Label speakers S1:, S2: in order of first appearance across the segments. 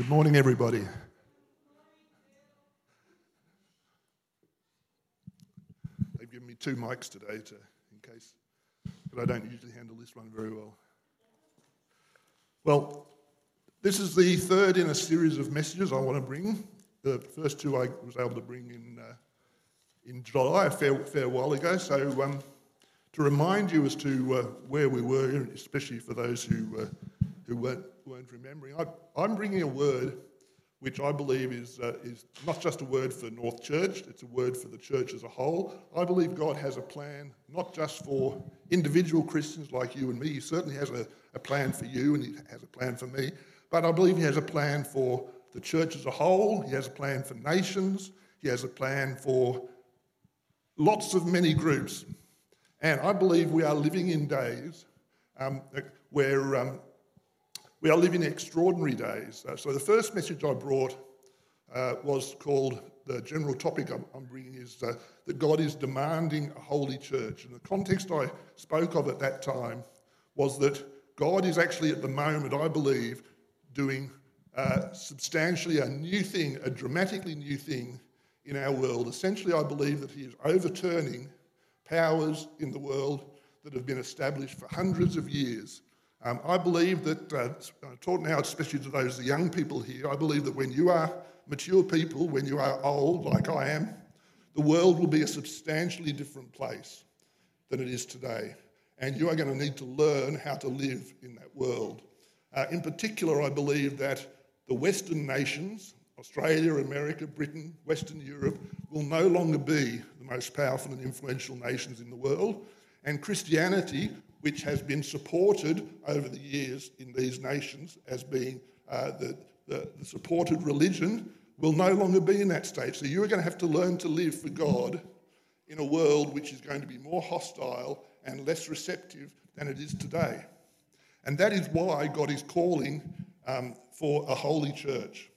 S1: Good morning, everybody. They've given me two mics today to, in case, but I don't usually handle this one very well. Well, this is the third in a series of messages I want to bring. The first two I was able to bring in uh, in July, a fair, fair while ago. So, um, to remind you as to uh, where we were, especially for those who, uh, who weren't, weren't remembering, I, am bringing a word which I believe is, uh, is not just a word for North Church, it's a word for the church as a whole. I believe God has a plan, not just for individual Christians like you and me. He certainly has a, a plan for you and He has a plan for me. But I believe He has a plan for the church as a whole. He has a plan for nations. He has a plan for lots of many groups. And I believe we are living in days um, where um, we are living extraordinary days. Uh, so the first message I brought uh, was called the general topic I'm, I'm bringing is uh, that God is demanding a holy church. And the context I spoke of at that time was that God is actually at the moment, I believe, doing uh, substantially a new thing, a dramatically new thing in our world. Essentially, I believe that He is overturning powers in the world that have been established for hundreds of years um, I believe that, uh, I talk now especially to those the young people here, I believe that when you are mature people, when you are old, like I am, the world will be a substantially different place than it is today. And you are going to need to learn how to live in that world. Uh, in particular, I believe that the Western nations, Australia, America, Britain, Western Europe, will no longer be the most powerful and influential nations in the world. And Christianity which has been supported over the years in these nations as being uh, the, the, the, supported religion, will no longer be in that state. So you are going to have to learn to live for God in a world which is going to be more hostile and less receptive than it is today. And that is why God is calling um, for a holy church.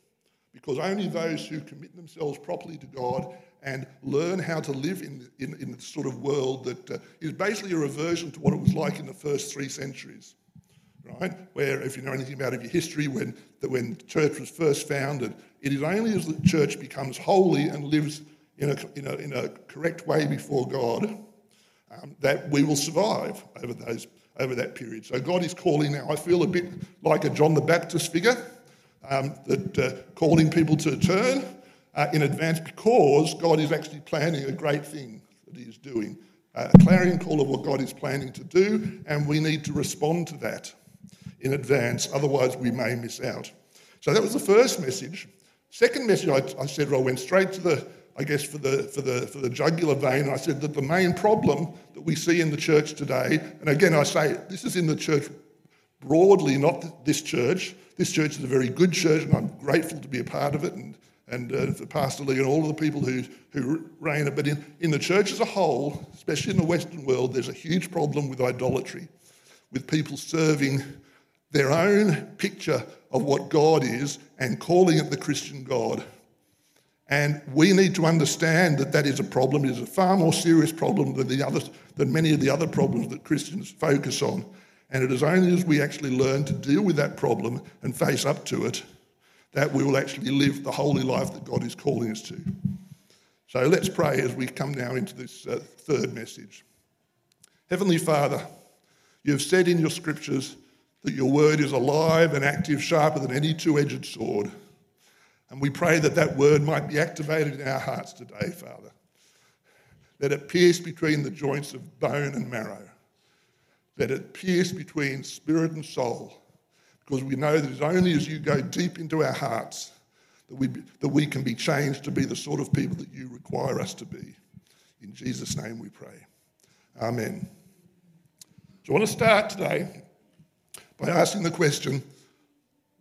S1: Because only those who commit themselves properly to God and learn how to live in, in, in the sort of world that uh, is basically a reversion to what it was like in the first three centuries, right? Where, if you know anything about your history, when the, when the church was first founded, it is only as the church becomes holy and lives in a, in a, in a correct way before God um, that we will survive over, those, over that period. So God is calling now. I feel a bit like a John the Baptist figure, um, that uh, calling people to turn uh, in advance because God is actually planning a great thing that He is doing. Uh, a clarion call of what God is planning to do, and we need to respond to that in advance, otherwise, we may miss out. So that was the first message. Second message, I, I said, well, I went straight to the, I guess, for the, for, the, for the jugular vein. I said that the main problem that we see in the church today, and again, I say this is in the church broadly, not this church. This church is a very good church, and I'm grateful to be a part of it and and uh, Pastor Lee and all of the people who, who reign it. But in, in the church as a whole, especially in the Western world, there's a huge problem with idolatry, with people serving their own picture of what God is and calling it the Christian God. And we need to understand that that is a problem. It is a far more serious problem than, the other, than many of the other problems that Christians focus on. And it is only as we actually learn to deal with that problem and face up to it that we will actually live the holy life that God is calling us to. So let's pray as we come now into this uh, third message. Heavenly Father, you have said in your scriptures that your word is alive and active, sharper than any two edged sword. And we pray that that word might be activated in our hearts today, Father. Let it pierce between the joints of bone and marrow. Let it pierce between spirit and soul because we know that it's only as you go deep into our hearts that we, that we can be changed to be the sort of people that you require us to be. In Jesus' name we pray. Amen. So I want to start today by asking the question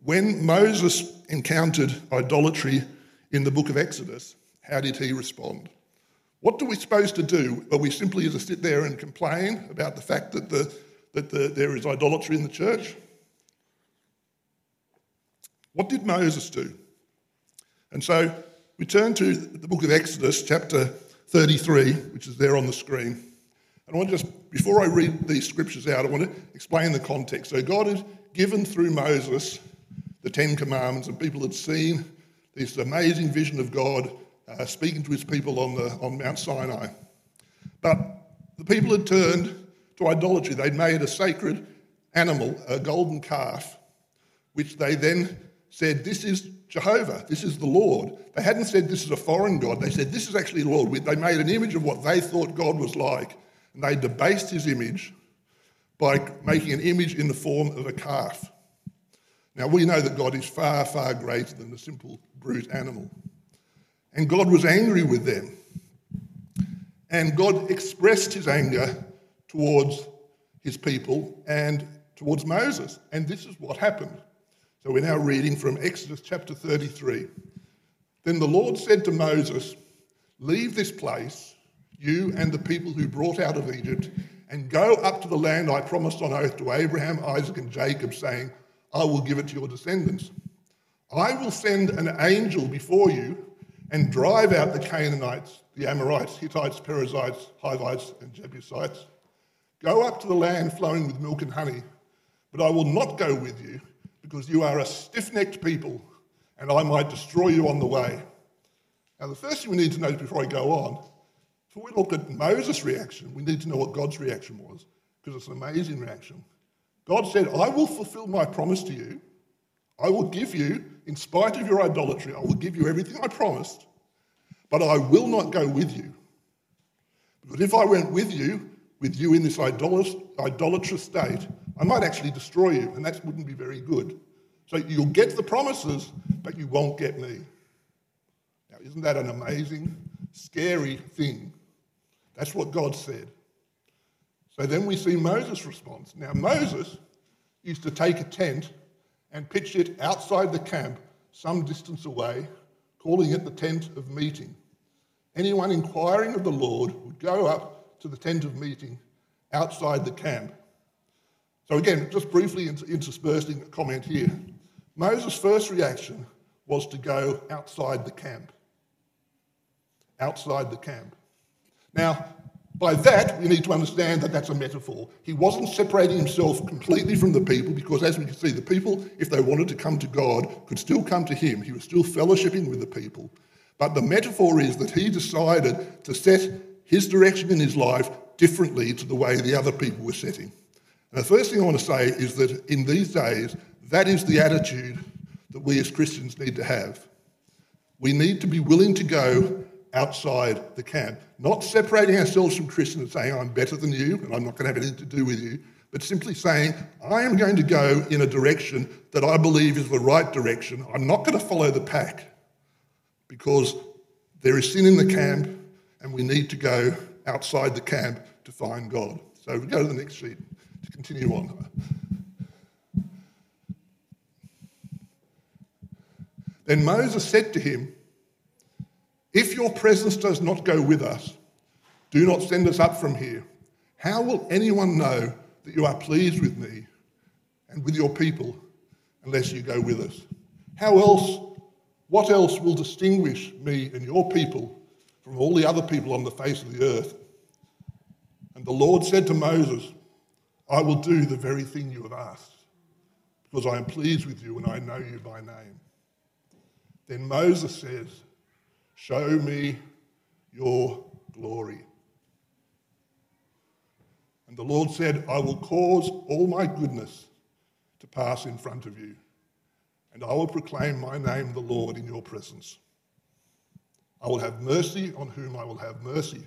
S1: when Moses encountered idolatry in the book of Exodus, how did he respond? What are we supposed to do? Are we simply to sit there and complain about the fact that, the, that the, there is idolatry in the church? What did Moses do? And so we turn to the book of Exodus, chapter 33, which is there on the screen. And I want to just, before I read these scriptures out, I want to explain the context. So God has given through Moses the Ten Commandments, and people had seen this amazing vision of God uh, speaking to his people on, the, on Mount Sinai. But the people had turned to idolatry. They'd made a sacred animal, a golden calf, which they then said, This is Jehovah, this is the Lord. They hadn't said this is a foreign God. They said this is actually the Lord. They made an image of what they thought God was like, and they debased his image by making an image in the form of a calf. Now, we know that God is far, far greater than a simple brute animal. And God was angry with them. And God expressed his anger towards his people and towards Moses. And this is what happened. So we're now reading from Exodus chapter 33. Then the Lord said to Moses, Leave this place, you and the people who brought out of Egypt, and go up to the land I promised on oath to Abraham, Isaac, and Jacob, saying, I will give it to your descendants. I will send an angel before you and drive out the Canaanites, the Amorites, Hittites, Perizzites, Hivites, and Jebusites. Go up to the land flowing with milk and honey, but I will not go with you because you are a stiff necked people and I might destroy you on the way. Now, the first thing we need to know before I go on, before we look at Moses' reaction, we need to know what God's reaction was because it's an amazing reaction. God said, I will fulfill my promise to you. I will give you, in spite of your idolatry, I will give you everything I promised, but I will not go with you. Because if I went with you, with you in this idolatrous state, I might actually destroy you, and that wouldn't be very good. So you'll get the promises, but you won't get me. Now, isn't that an amazing, scary thing? That's what God said. So then we see Moses' response. Now, Moses used to take a tent and pitch it outside the camp some distance away, calling it the tent of meeting. Anyone inquiring of the Lord would go up to the tent of meeting outside the camp so, again, just briefly interspersing a comment here. Moses' first reaction was to go outside the camp. Outside the camp. Now, by that, we need to understand that that's a metaphor. He wasn't separating himself completely from the people because, as we can see, the people, if they wanted to come to God, could still come to him. He was still fellowshipping with the people. But the metaphor is that he decided to set his direction in his life differently to the way the other people were setting. And the first thing I want to say is that in these days, that is the attitude that we as Christians need to have. We need to be willing to go outside the camp, not separating ourselves from Christians and saying, I'm better than you and I'm not going to have anything to do with you, but simply saying, I am going to go in a direction that I believe is the right direction. I'm not going to follow the pack because there is sin in the camp and we need to go outside the camp to find God. So we go to the next sheet continue on. Then Moses said to him, If your presence does not go with us, do not send us up from here. How will anyone know that you are pleased with me and with your people unless you go with us? How else, what else will distinguish me and your people from all the other people on the face of the earth? And the Lord said to Moses, I will do the very thing you have asked, because I am pleased with you and I know you by name. Then Moses says, Show me your glory. And the Lord said, I will cause all my goodness to pass in front of you, and I will proclaim my name, the Lord, in your presence. I will have mercy on whom I will have mercy,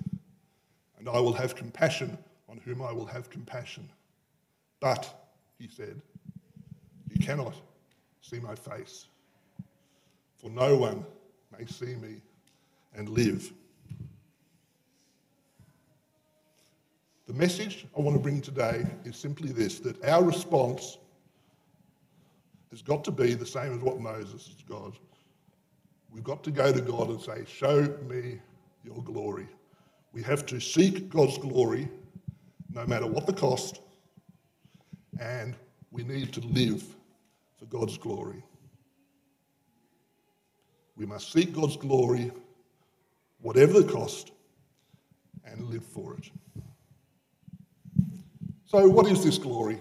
S1: and I will have compassion on whom I will have compassion. But, he said, you cannot see my face, for no one may see me and live. The message I want to bring today is simply this that our response has got to be the same as what Moses is God. We've got to go to God and say, Show me your glory. We have to seek God's glory no matter what the cost, and we need to live for God's glory. We must seek God's glory, whatever the cost, and live for it. So, what is this glory?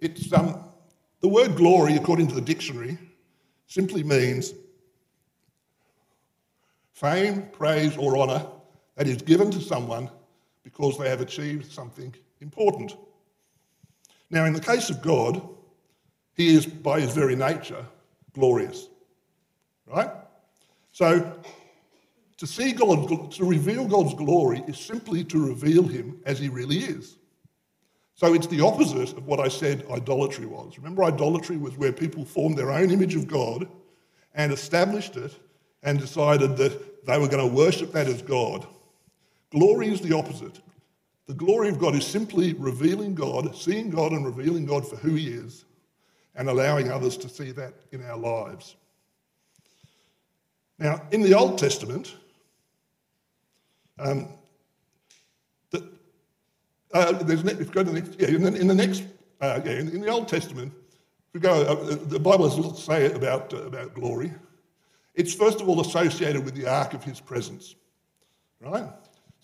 S1: It's, um, The word glory, according to the dictionary, simply means fame, praise, or honour that is given to someone because they have achieved something important. Now, in the case of God, he is, by his very nature, glorious. Right? So, to see God, to reveal God's glory is simply to reveal him as he really is. So it's the opposite of what I said idolatry was. Remember, idolatry was where people formed their own image of God and established it and decided that they were going to worship that as God. Glory is the opposite. The glory of God is simply revealing God, seeing God and revealing God for who He is, and allowing others to see that in our lives. Now, in the Old Testament, um, uh, there's, if go to the next, yeah, in the, in the next, uh, yeah, in, in, the Old Testament, if we go, uh, the Bible has a lot to say about, uh, about glory. It's first of all associated with the ark of his presence, right?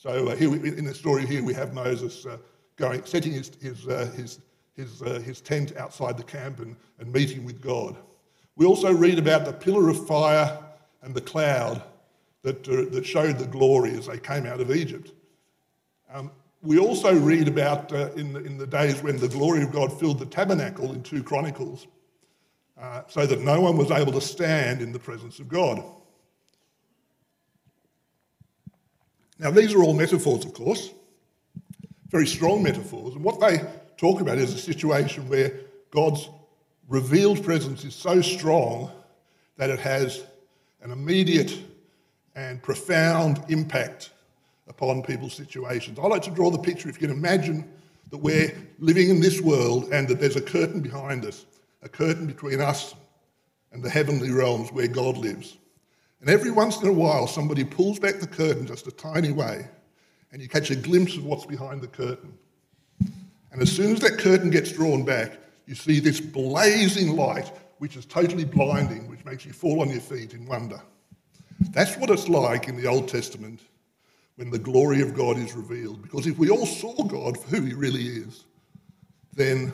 S1: So uh, here we, in the story here, we have Moses uh, going, setting his, his, his, his, his tent outside the camp and, and meeting with God. We also read about the pillar of fire and the cloud that, that showed the glory as they came out of Egypt. Um, we also read about uh, in, the, in the days when the glory of God filled the tabernacle in 2 Chronicles, uh, so that no one was able to stand in the presence of God. Now, these are all metaphors, of course, very strong metaphors, and what they talk about is a situation where God's revealed presence is so strong that it has an immediate and profound impact upon people's situations. I like to draw the picture, if you can imagine that we're living in this world and that there's a curtain behind us, a curtain between us and the heavenly realms where God lives. And every once in a while, somebody pulls back the curtain just a tiny way, and you catch a glimpse of what's behind the curtain. And as soon as that curtain gets drawn back, you see this blazing light, which is totally blinding, which makes you fall on your feet in wonder. That's what it's like in the Old Testament when the glory of God is revealed. Because if we all saw God for who He really is, then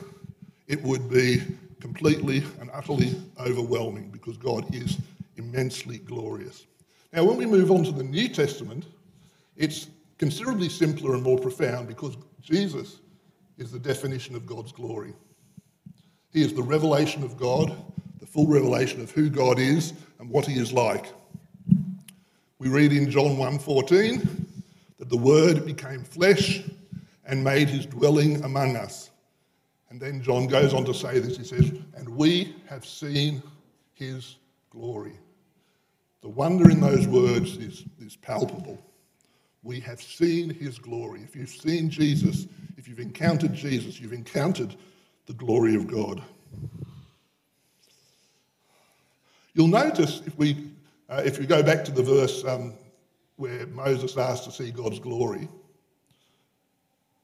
S1: it would be completely and utterly overwhelming because God is immensely glorious. Now, when we move on to the New Testament, it's considerably simpler and more profound because Jesus is the definition of God's glory. He is the revelation of God, the full revelation of who God is and what he is like. We read in John 1:14, that the Word became flesh and made his dwelling among us. And then John goes on to say this he says, And we have seen his glory. The wonder in those words is, is palpable. We have seen his glory. If you've seen Jesus, if you've encountered Jesus, you've encountered the glory of God. You'll notice if we, uh, if we go back to the verse um, where Moses asked to see God's glory,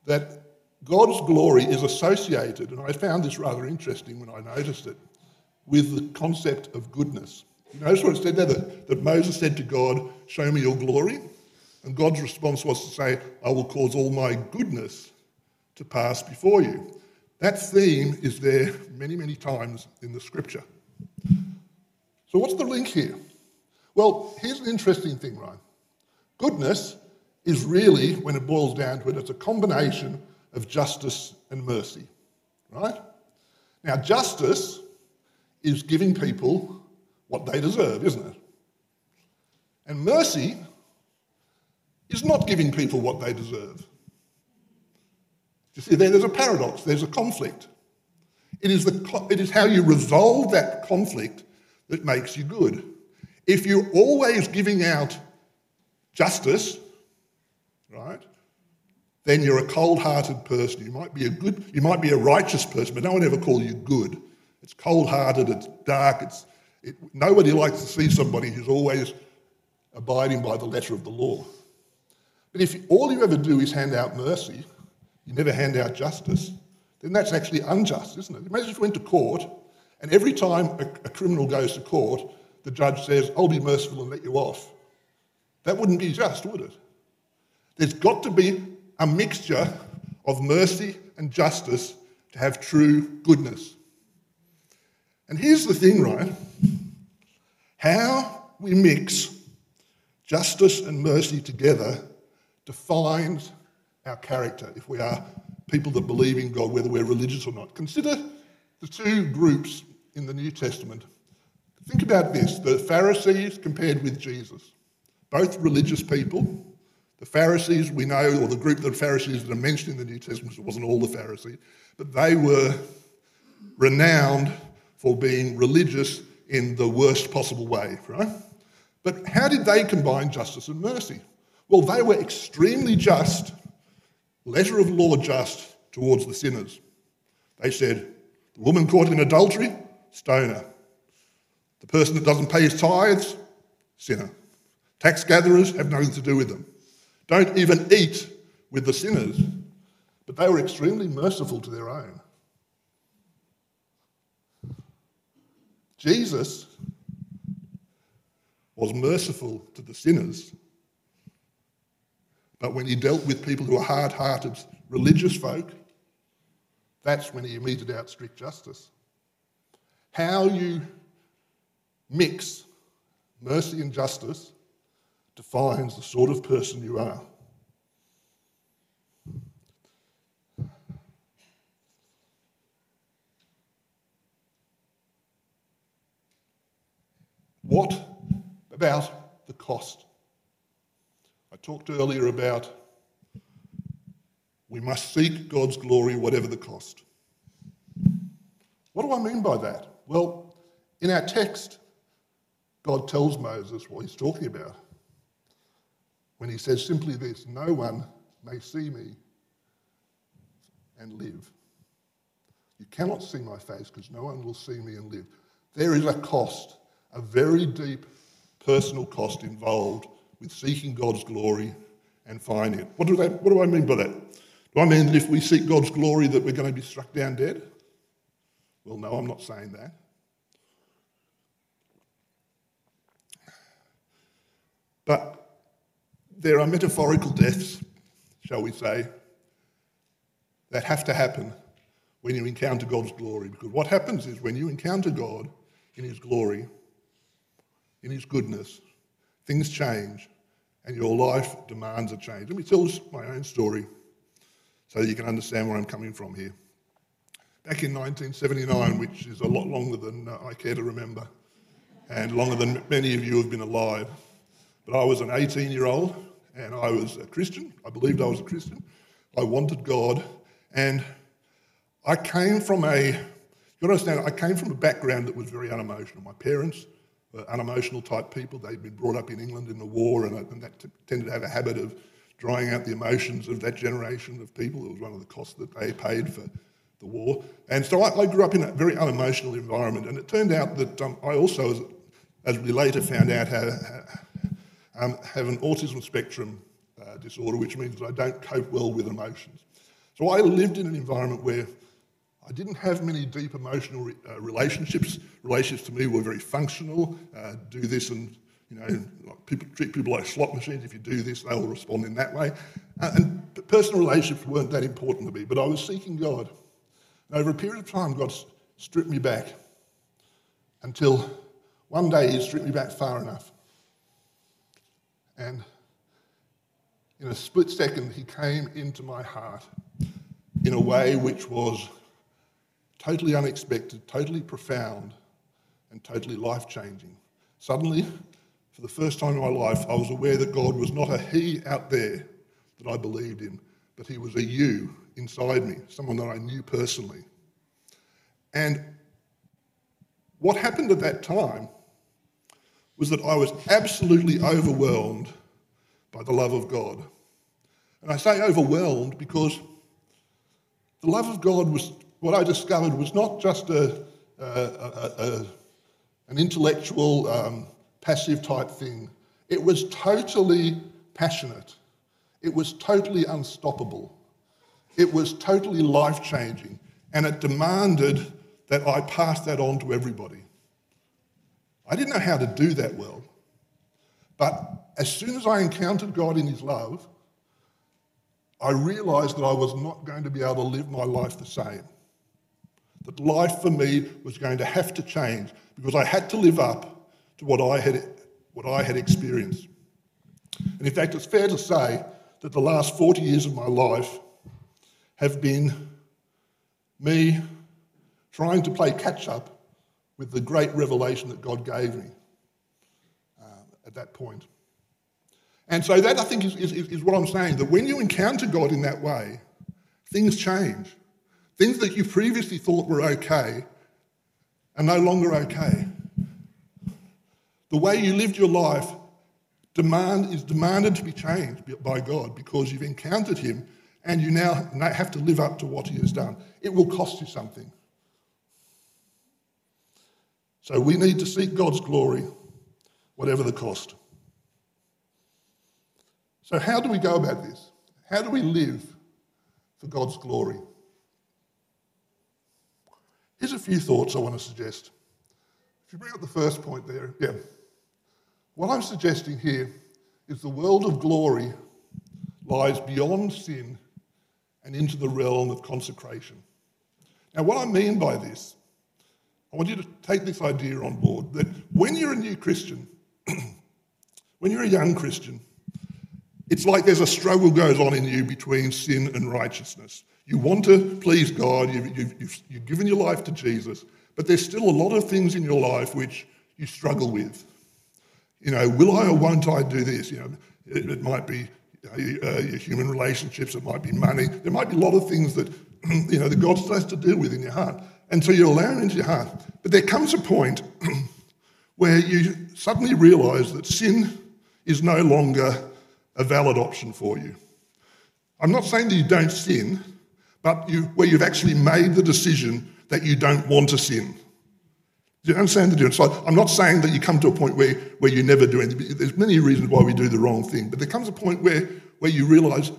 S1: that God's glory is associated, and I found this rather interesting when I noticed it, with the concept of goodness. You notice what it said there? That, that Moses said to God, Show me your glory. And God's response was to say, I will cause all my goodness to pass before you. That theme is there many, many times in the scripture. So, what's the link here? Well, here's an interesting thing, Ryan. Goodness is really, when it boils down to it, it's a combination of justice and mercy, right? Now, justice is giving people what they deserve, isn't it? And mercy is not giving people what they deserve. You see, there's a paradox, there's a conflict. It is, the, it is how you resolve that conflict that makes you good. If you're always giving out justice, right? Then you're a cold-hearted person. You might be a good, you might be a righteous person, but no one ever call you good. It's cold-hearted. It's dark. It's it, nobody likes to see somebody who's always abiding by the letter of the law. But if all you ever do is hand out mercy, you never hand out justice, then that's actually unjust, isn't it? Imagine if you went to court and every time a, a criminal goes to court, the judge says, I'll be merciful and let you off. That wouldn't be just, would it? There's got to be a mixture of mercy and justice to have true goodness. And here's the thing, right? How we mix justice and mercy together defines our character if we are people that believe in God, whether we're religious or not. Consider the two groups in the New Testament. Think about this the Pharisees compared with Jesus. Both religious people. The Pharisees, we know, or the group of Pharisees that are mentioned in the New Testament, it wasn't all the Pharisees, but they were renowned for being religious in the worst possible way, right? But how did they combine justice and mercy? Well, they were extremely just, letter of law just towards the sinners. They said, the woman caught in adultery, stone her. The person that doesn't pay his tithes, sinner. Tax gatherers have nothing to do with them. Don't even eat with the sinners. But they were extremely merciful to their own. Jesus was merciful to the sinners, but when he dealt with people who were hard hearted religious folk, that's when he meted out strict justice. How you mix mercy and justice defines the sort of person you are. What about the cost? I talked earlier about we must seek God's glory, whatever the cost. What do I mean by that? Well, in our text, God tells Moses what he's talking about when he says simply this No one may see me and live. You cannot see my face because no one will see me and live. There is a cost, a very deep personal cost involved with seeking God's glory and finding it. What do, that, what do I mean by that? Do I mean that if we seek God's glory that we're going to be struck down dead? Well, no, I'm not saying that. But there are metaphorical deaths, shall we say, that have to happen when you encounter God's glory. Because what happens is when you encounter God in His glory, in His goodness, things change and your life demands a change. Let me tell my own story so you can understand where I'm coming from here. Back in 1979, which is a lot longer than uh, I care to remember, and longer than many of you have been alive, but I was an 18 year old and I was a Christian. I believed I was a Christian. I wanted God, and I came from a, you understand, I came from a background that was very unemotional. My parents unemotional type people. They'd been brought up in England in the war, and, and that t- tended to have a habit of drying out the emotions of that generation of people. It was one of the costs that they paid for the war. And so I, I grew up in a very unemotional environment. And it turned out that um, I also, as, as, we later found out, had, um, have an autism spectrum uh, disorder, which means that I don't cope well with emotions. So I lived in an environment where I didn't have many deep emotional re- uh, relationships. Relationships to me were very functional. Uh, do this and you know, like people treat people like slot machines. If you do this, they'll respond in that way. Uh, and personal relationships weren't that important to me, but I was seeking God. And over a period of time, God stripped me back until one day He stripped me back far enough. And in a split second, He came into my heart in a way which was totally unexpected, totally profound, and totally life changing. Suddenly, for the first time in my life, I was aware that God was not a He out there that I believed in, but He was a you inside me, someone that I knew personally. And what happened at that time was that I was absolutely overwhelmed by the love of God. And I say overwhelmed because the love of God was what I discovered was not just a, a, a, an intellectual, um, passive type thing. It was totally passionate. It was totally unstoppable. It was totally life changing. And it demanded that I pass that on to everybody. I didn't know how to do that well. But as soon as I encountered God in His love, I realized that I was not going to be able to live my life the same. That life for me was going to have to change because I had to live up to what I had, what I had experienced. And in fact, it's fair to say that the last 40 years of my life have been me trying to play catch up with the great revelation that God gave me uh, at that point. And so that I think is, is, is what I'm saying that when you encounter God in that way, things change. Things that you previously thought were okay are no longer okay. The way you lived your life demand, is demanded to be changed by God because you've encountered Him and you now have to live up to what He has done. It will cost you something. So we need to seek God's glory, whatever the cost. So, how do we go about this? How do we live for God's glory? Here's a few thoughts I want to suggest. If you bring up the first point there, yeah. What I'm suggesting here is the world of glory lies beyond sin and into the realm of consecration. Now, what I mean by this, I want you to take this idea on board that when you're a new Christian, when you're a young Christian, it's like there's a struggle goes on in you between sin and righteousness. You want to please God, you've, you've, you've given your life to Jesus, but there's still a lot of things in your life which you struggle with. You know, will I or won't I do this? You know, it, it might be uh, your human relationships, it might be money. There might be a lot of things that, you know, that God has to deal with in your heart. And so you allow it into your heart. But there comes a point where you suddenly realize that sin is no longer a valid option for you. I'm not saying that you don't sin, but you, where you've actually made the decision that you don't want to sin. Do you understand the difference? So I'm not saying that you come to a point where, where you never do anything. There's many reasons why we do the wrong thing, but there comes a point where, where you realize,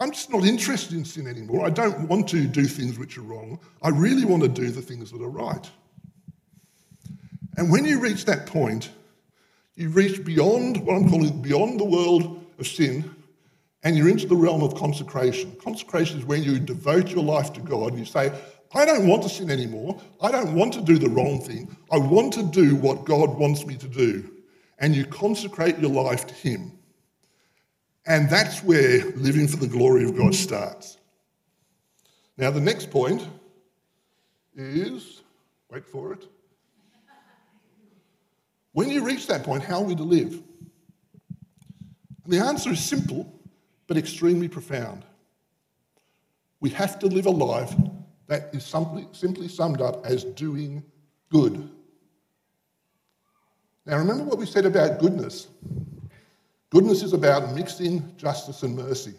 S1: I'm just not interested in sin anymore. I don't want to do things which are wrong. I really want to do the things that are right. And when you reach that point, you reach beyond what I'm calling beyond the world of sin and you're into the realm of consecration. Consecration is when you devote your life to God and you say, I don't want to sin anymore. I don't want to do the wrong thing. I want to do what God wants me to do. And you consecrate your life to Him. And that's where living for the glory of God starts. Now, the next point is wait for it. When you reach that point, how are we to live? And the answer is simple but extremely profound. We have to live a life that is simply, summed up as doing good. Now, remember what we said about goodness. Goodness is about mixing justice and mercy.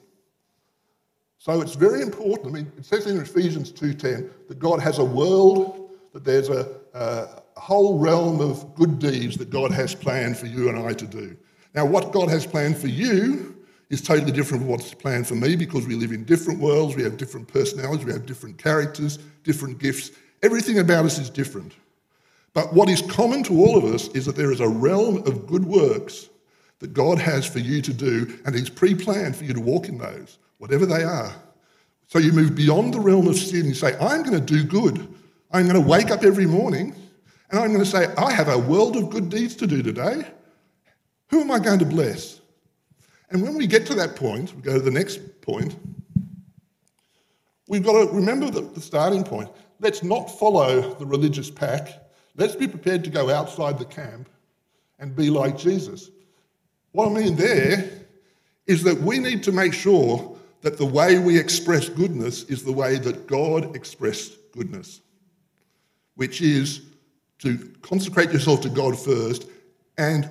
S1: So it's very important. I mean, it says in Ephesians 2:10 that God has a world, that there's a, a whole realm of good deeds that God has planned for you and I to do. Now, what God has planned for you is totally different from what's planned for me because we live in different worlds, we have different personalities, we have different characters, different gifts. Everything about us is different. But what is common to all of us is that there is a realm of good works that God has for you to do, and He's pre planned for you to walk in those, whatever they are. So you move beyond the realm of sin. You say, I'm going to do good. I'm going to wake up every morning and I'm going to say, I have a world of good deeds to do today. Who am I going to bless? And when we get to that point, we go to the next point, we've got to remember the, the starting point. Let's not follow the religious pack. Let's be prepared to go outside the camp and be like Jesus. What I mean there is that we need to make sure that the way we express goodness is the way that God expressed goodness, which is to consecrate yourself to God first and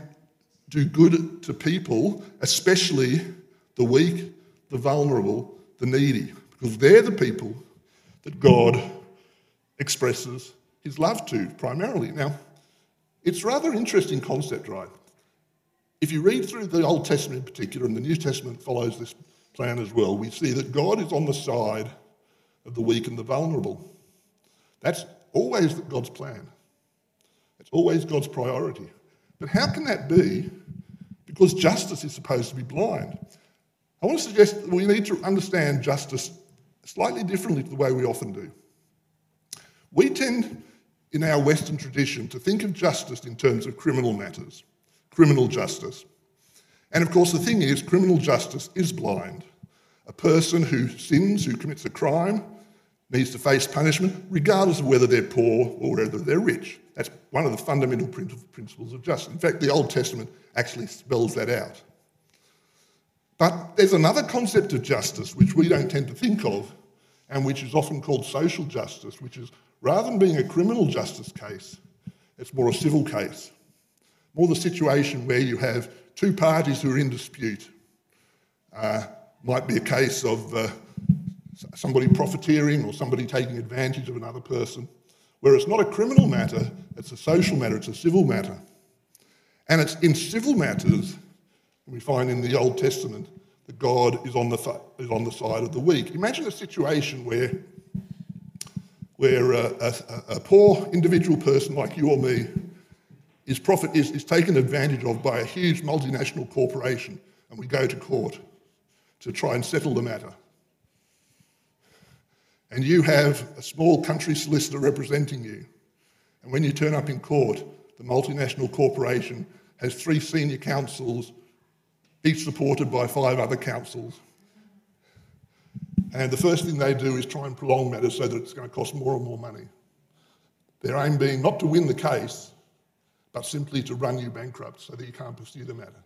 S1: do good to people, especially the weak, the vulnerable, the needy, because they're the people that God expresses his love to primarily. Now, it's rather interesting concept, right? If you read through the Old Testament in particular, and the New Testament follows this plan as well, we see that God is on the side of the weak and the vulnerable. That's always God's plan. It's always God's priority. But how can that be? Because justice is supposed to be blind. I want to suggest that we need to understand justice slightly differently to the way we often do. We tend, in our Western tradition, to think of justice in terms of criminal matters, criminal justice. And of course, the thing is, criminal justice is blind. A person who sins, who commits a crime, needs to face punishment, regardless of whether they're poor or whether they're rich. That's one of the fundamental principles of justice. In fact, the Old Testament actually spells that out. But there's another concept of justice which we don't tend to think of, and which is often called social justice, which is rather than being a criminal justice case, it's more a civil case. More the situation where you have two parties who are in dispute. Uh, might be a case of uh, somebody profiteering or somebody taking advantage of another person, where it's not a criminal matter, it's a social matter, it's a civil matter. And it's in civil matters, we find in the Old Testament, that God is on the, is on the side of the weak. Imagine a situation where, where a, a, a poor individual person like you or me is, profit, is, is taken advantage of by a huge multinational corporation, and we go to court to try and settle the matter and you have a small country solicitor representing you. And when you turn up in court, the multinational corporation has three senior counsels, each supported by five other counsels. And the first thing they do is try and prolong matters so that it's going to cost more and more money. Their aim being not to win the case, but simply to run you bankrupt so that you can't pursue the matter.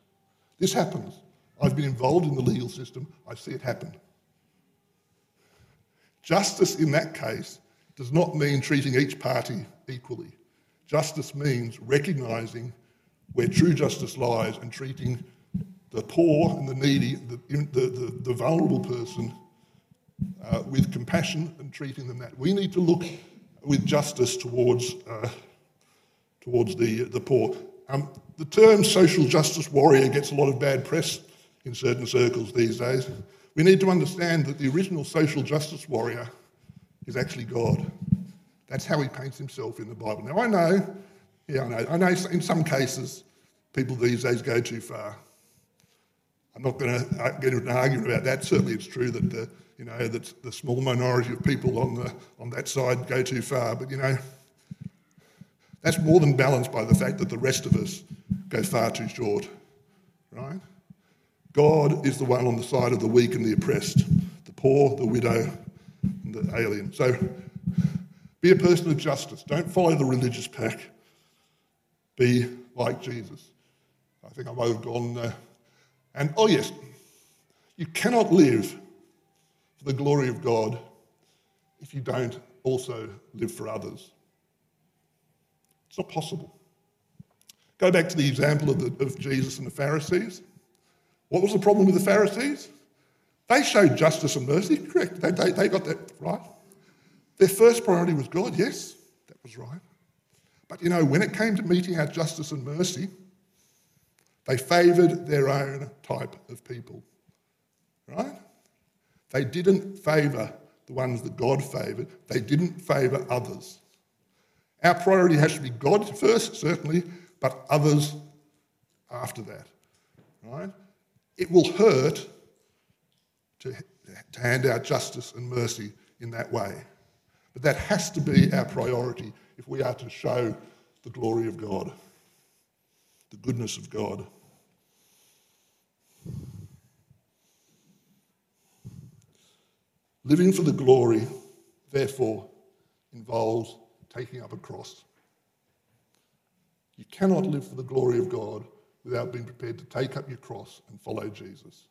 S1: This happens. I've been involved in the legal system, I see it happen. Justice in that case does not mean treating each party equally. Justice means recognising where true justice lies and treating the poor and the needy, the, the, the, the vulnerable person, uh, with compassion and treating them that. We need to look with justice towards, uh, towards the, the poor. Um, the term social justice warrior gets a lot of bad press in certain circles these days. We need to understand that the original social justice warrior is actually God. That's how he paints himself in the Bible. Now, I know, yeah, I know, I know in some cases people these days go too far. I'm not going to uh, get into an argument about that. Certainly, it's true that the, you know that the small minority of people on the on that side go too far. But you know, that's more than balanced by the fact that the rest of us go far too short, right? God is the one on the side of the weak and the oppressed, the poor, the widow, and the alien. So be a person of justice. Don't follow the religious pack. Be like Jesus. I think I might have gone. Uh, and oh, yes, you cannot live for the glory of God if you don't also live for others. It's not possible. Go back to the example of, the, of Jesus and the Pharisees. What was the problem with the Pharisees? They showed justice and mercy, correct. They, they, they got that right. Their first priority was God, yes, that was right. But you know, when it came to meting out justice and mercy, they favoured their own type of people, right? They didn't favour the ones that God favoured, they didn't favour others. Our priority has to be God first, certainly, but others after that, right? It will hurt to, to hand out justice and mercy in that way. But that has to be our priority if we are to show the glory of God, the goodness of God. Living for the glory, therefore, involves taking up a cross. You cannot live for the glory of God without being prepared to take up your cross and follow Jesus.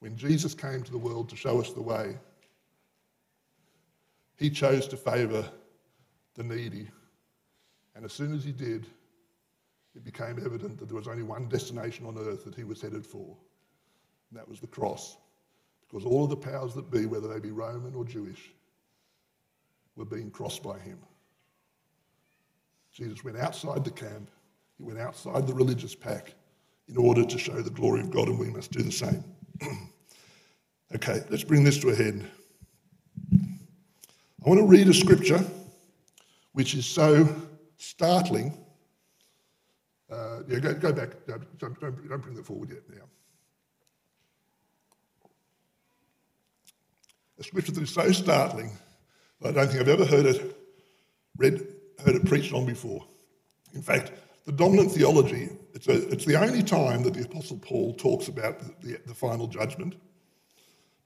S1: When Jesus came to the world to show us the way, he chose to favour the needy. And as soon as he did, it became evident that there was only one destination on earth that he was headed for, and that was the cross. Because all of the powers that be, whether they be Roman or Jewish, were being crossed by him. Jesus went outside the camp, he went outside the religious pack in order to show the glory of God, and we must do the same. okay, let's bring this to a head. I want to read a scripture which is so startling. Uh, yeah, go, go back. No, don't, don't, bring that forward yet now. A scripture that is so startling I don't think I've ever heard it read, heard it preached on before. In fact, the dominant theology, it's, a, it's the only time that the Apostle Paul talks about the, the, final judgment.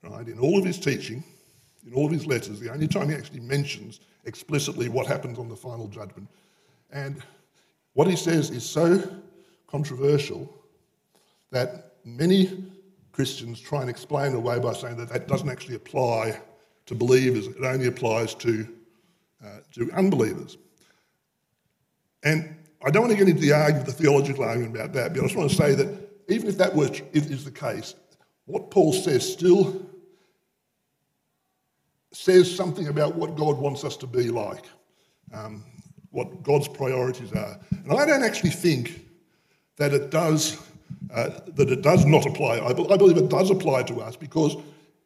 S1: Right? In all of his teaching, in all of his letters, the only time he actually mentions explicitly what happens on the final judgment. And what he says is so controversial that many Christians try and explain away by saying that that doesn't actually apply to believers, it only applies to, uh, to unbelievers. And I don't want to get into the argument, the theological argument about that, but I just want to say that even if that were, is the case, what Paul says still says something about what God wants us to be like, um, what God's priorities are. And I don't actually think that it does uh, that it does not apply. I, I believe it does apply to us because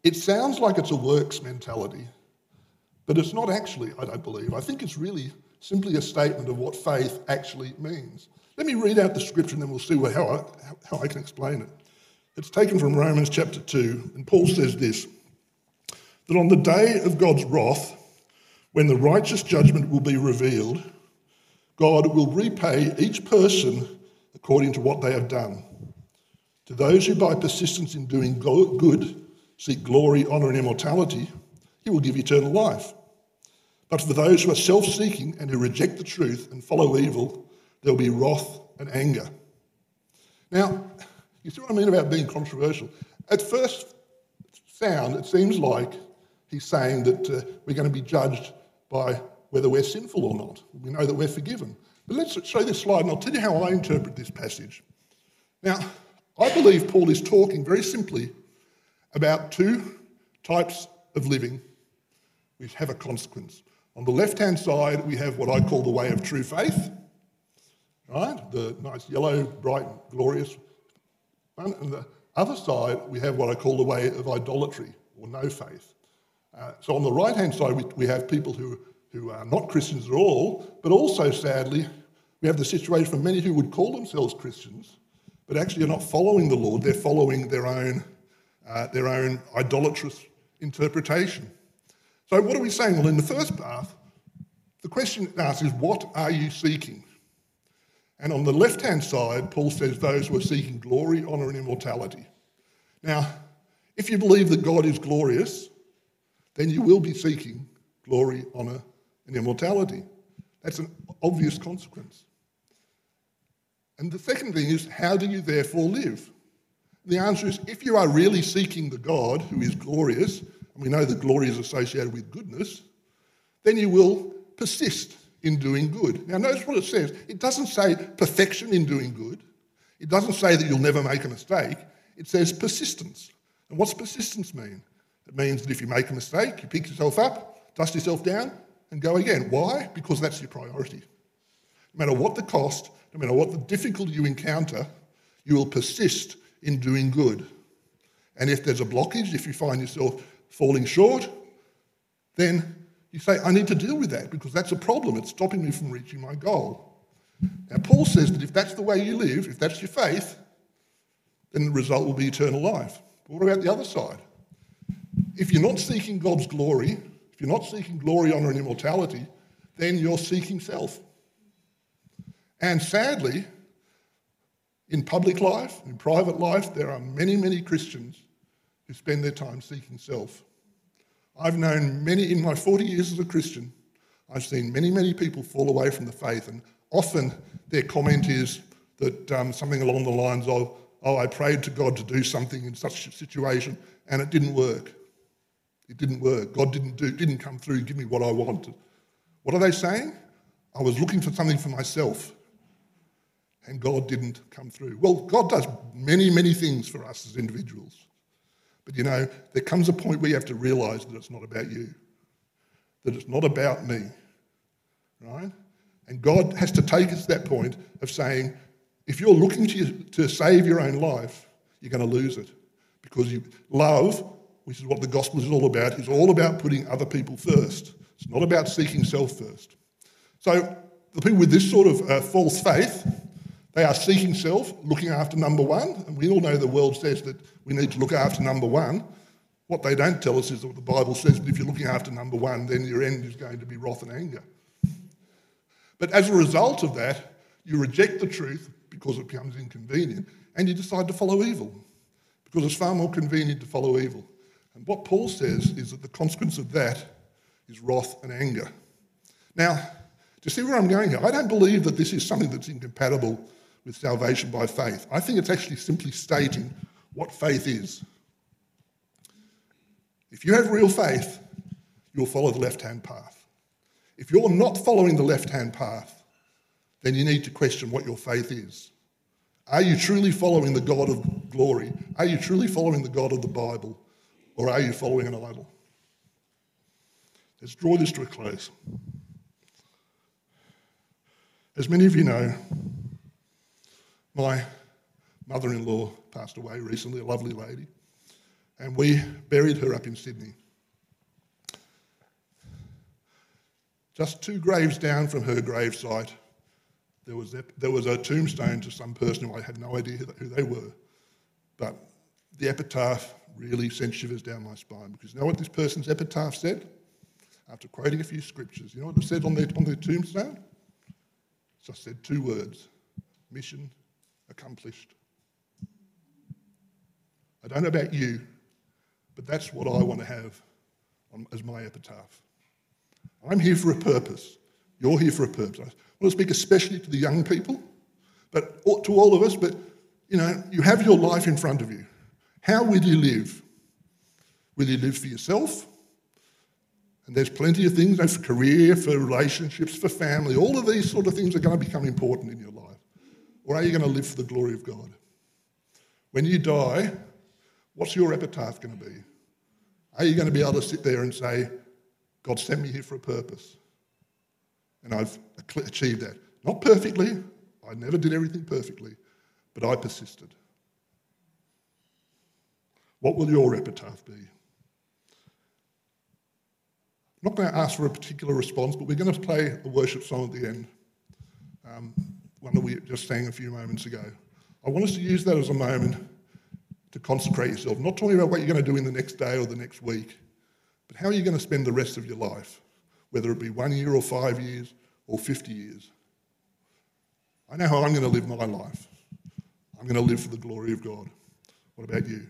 S1: it sounds like it's a works mentality, but it's not actually. I don't believe. I think it's really simply a statement of what faith actually means. Let me read out the scripture and then we'll see how I, how I can explain it. It's taken from Romans chapter 2, and Paul says this that on the day of God's wrath, when the righteous judgment will be revealed, God will repay each person according to what they have done. To those who by persistence in doing good seek glory, honour, and immortality, he will give eternal life. But for those who are self seeking and who reject the truth and follow evil, there will be wrath and anger. Now, you see what I mean about being controversial? At first sound, it seems like he's saying that uh, we're going to be judged by whether we're sinful or not. We know that we're forgiven. But let's show this slide and I'll tell you how I interpret this passage. Now, I believe Paul is talking very simply about two types of living which have a consequence. On the left hand side, we have what I call the way of true faith, right? The nice yellow, bright, glorious one. And the other side, we have what I call the way of idolatry or no faith. Uh, so on the right hand side, we, we have people who, who are not Christians at all, but also, sadly, we have the situation for many who would call themselves Christians, but actually are not following the Lord. They're following their own, uh, their own idolatrous interpretation. So, what are we saying? Well, in the first path, the question asked is, What are you seeking? And on the left hand side, Paul says, Those who are seeking glory, honour, and immortality. Now, if you believe that God is glorious, then you will be seeking glory, honour, and immortality. That's an obvious consequence. And the second thing is, how do you therefore live? The answer is if you are really seeking the God who is glorious, we know that glory is associated with goodness, then you will persist in doing good. Now, notice what it says. It doesn't say perfection in doing good, it doesn't say that you'll never make a mistake. It says persistence. And what's persistence mean? It means that if you make a mistake, you pick yourself up, dust yourself down, and go again. Why? Because that's your priority. No matter what the cost, no matter what the difficulty you encounter, you will persist in doing good. And if there's a blockage, if you find yourself falling short, then you say, I need to deal with that because that's a problem. It's stopping me from reaching my goal. Now, Paul says that if that's the way you live, if that's your faith, then the result will be eternal life. But what about the other side? If you're not seeking God's glory, if you're not seeking glory, honor, and immortality, then you're seeking self. And sadly, in public life, in private life, there are many, many Christians who spend their time seeking self. I've known many, in my 40 years as a Christian, I've seen many, many people fall away from the faith, and often their comment is that um, something along the lines of, Oh, I prayed to God to do something in such a situation, and it didn't work. It didn't work. God didn't do, didn't come through, give me what I wanted. What are they saying? I was looking for something for myself and God didn't come through. Well, God does many, many things for us as individuals. But you know, there comes a point where you have to realize that it's not about you, that it's not about me, right? And God has to take us to that point of saying, if you're looking to, to save your own life, you're going to lose it. Because you, love, which is what the gospel is all about, is all about putting other people first. It's not about seeking self first. So, the people with this sort of uh, false faith, they are seeking self, looking after number one, and we all know the world says that we need to look after number one. What they don't tell us is that the Bible says that if you're looking after number one, then your end is going to be wrath and anger. But as a result of that, you reject the truth because it becomes inconvenient and you decide to follow evil because it's far more convenient to follow evil. And what Paul says is that the consequence of that is wrath and anger. Now, do you see where I'm going here? I don't believe that this is something that's incompatible with salvation by faith. I think it's actually simply stating what faith is. If you have real faith, you'll follow the left hand path. If you're not following the left hand path, then you need to question what your faith is. Are you truly following the God of glory? Are you truly following the God of the Bible? Or are you following an idol? Let's draw this to a close. As many of you know, my mother in law passed away recently, a lovely lady, and we buried her up in Sydney. Just two graves down from her gravesite there was, there was a tombstone to some person who I had no idea who they were. But the epitaph really sent shivers down my spine because you know what this person's epitaph said? After quoting a few scriptures, you know what it said on their, on their tombstone? It just said two words mission accomplished. I don't know about you, but that's what I want to have on, as my epitaph. I'm here for a purpose. You're here for a purpose. I want to speak especially to the young people, but to all of us, but you know, you have your life in front of you. How will you live? Will you live for yourself? And there's plenty of things, you know, for career, for relationships, for family. All of these sort of things are going to become important in your life. Or are you going to live for the glory of God? When you die, what's your epitaph going to be? Are you going to be able to sit there and say, God sent me here for a purpose? And I've achieved that. Not perfectly, I never did everything perfectly, but I persisted. What will your epitaph be? I'm not going to ask for a particular response, but we're going to play a worship song at the end, um, one that we just sang a few moments ago. I want us to use that as a moment to consecrate yourself, not talking about what you're going to do in the next day or the next week, but how are you going to spend the rest of your life? whether it be one year or five years or 50 years. I know how I'm going to live my life. I'm going to live for the glory of God. What about you?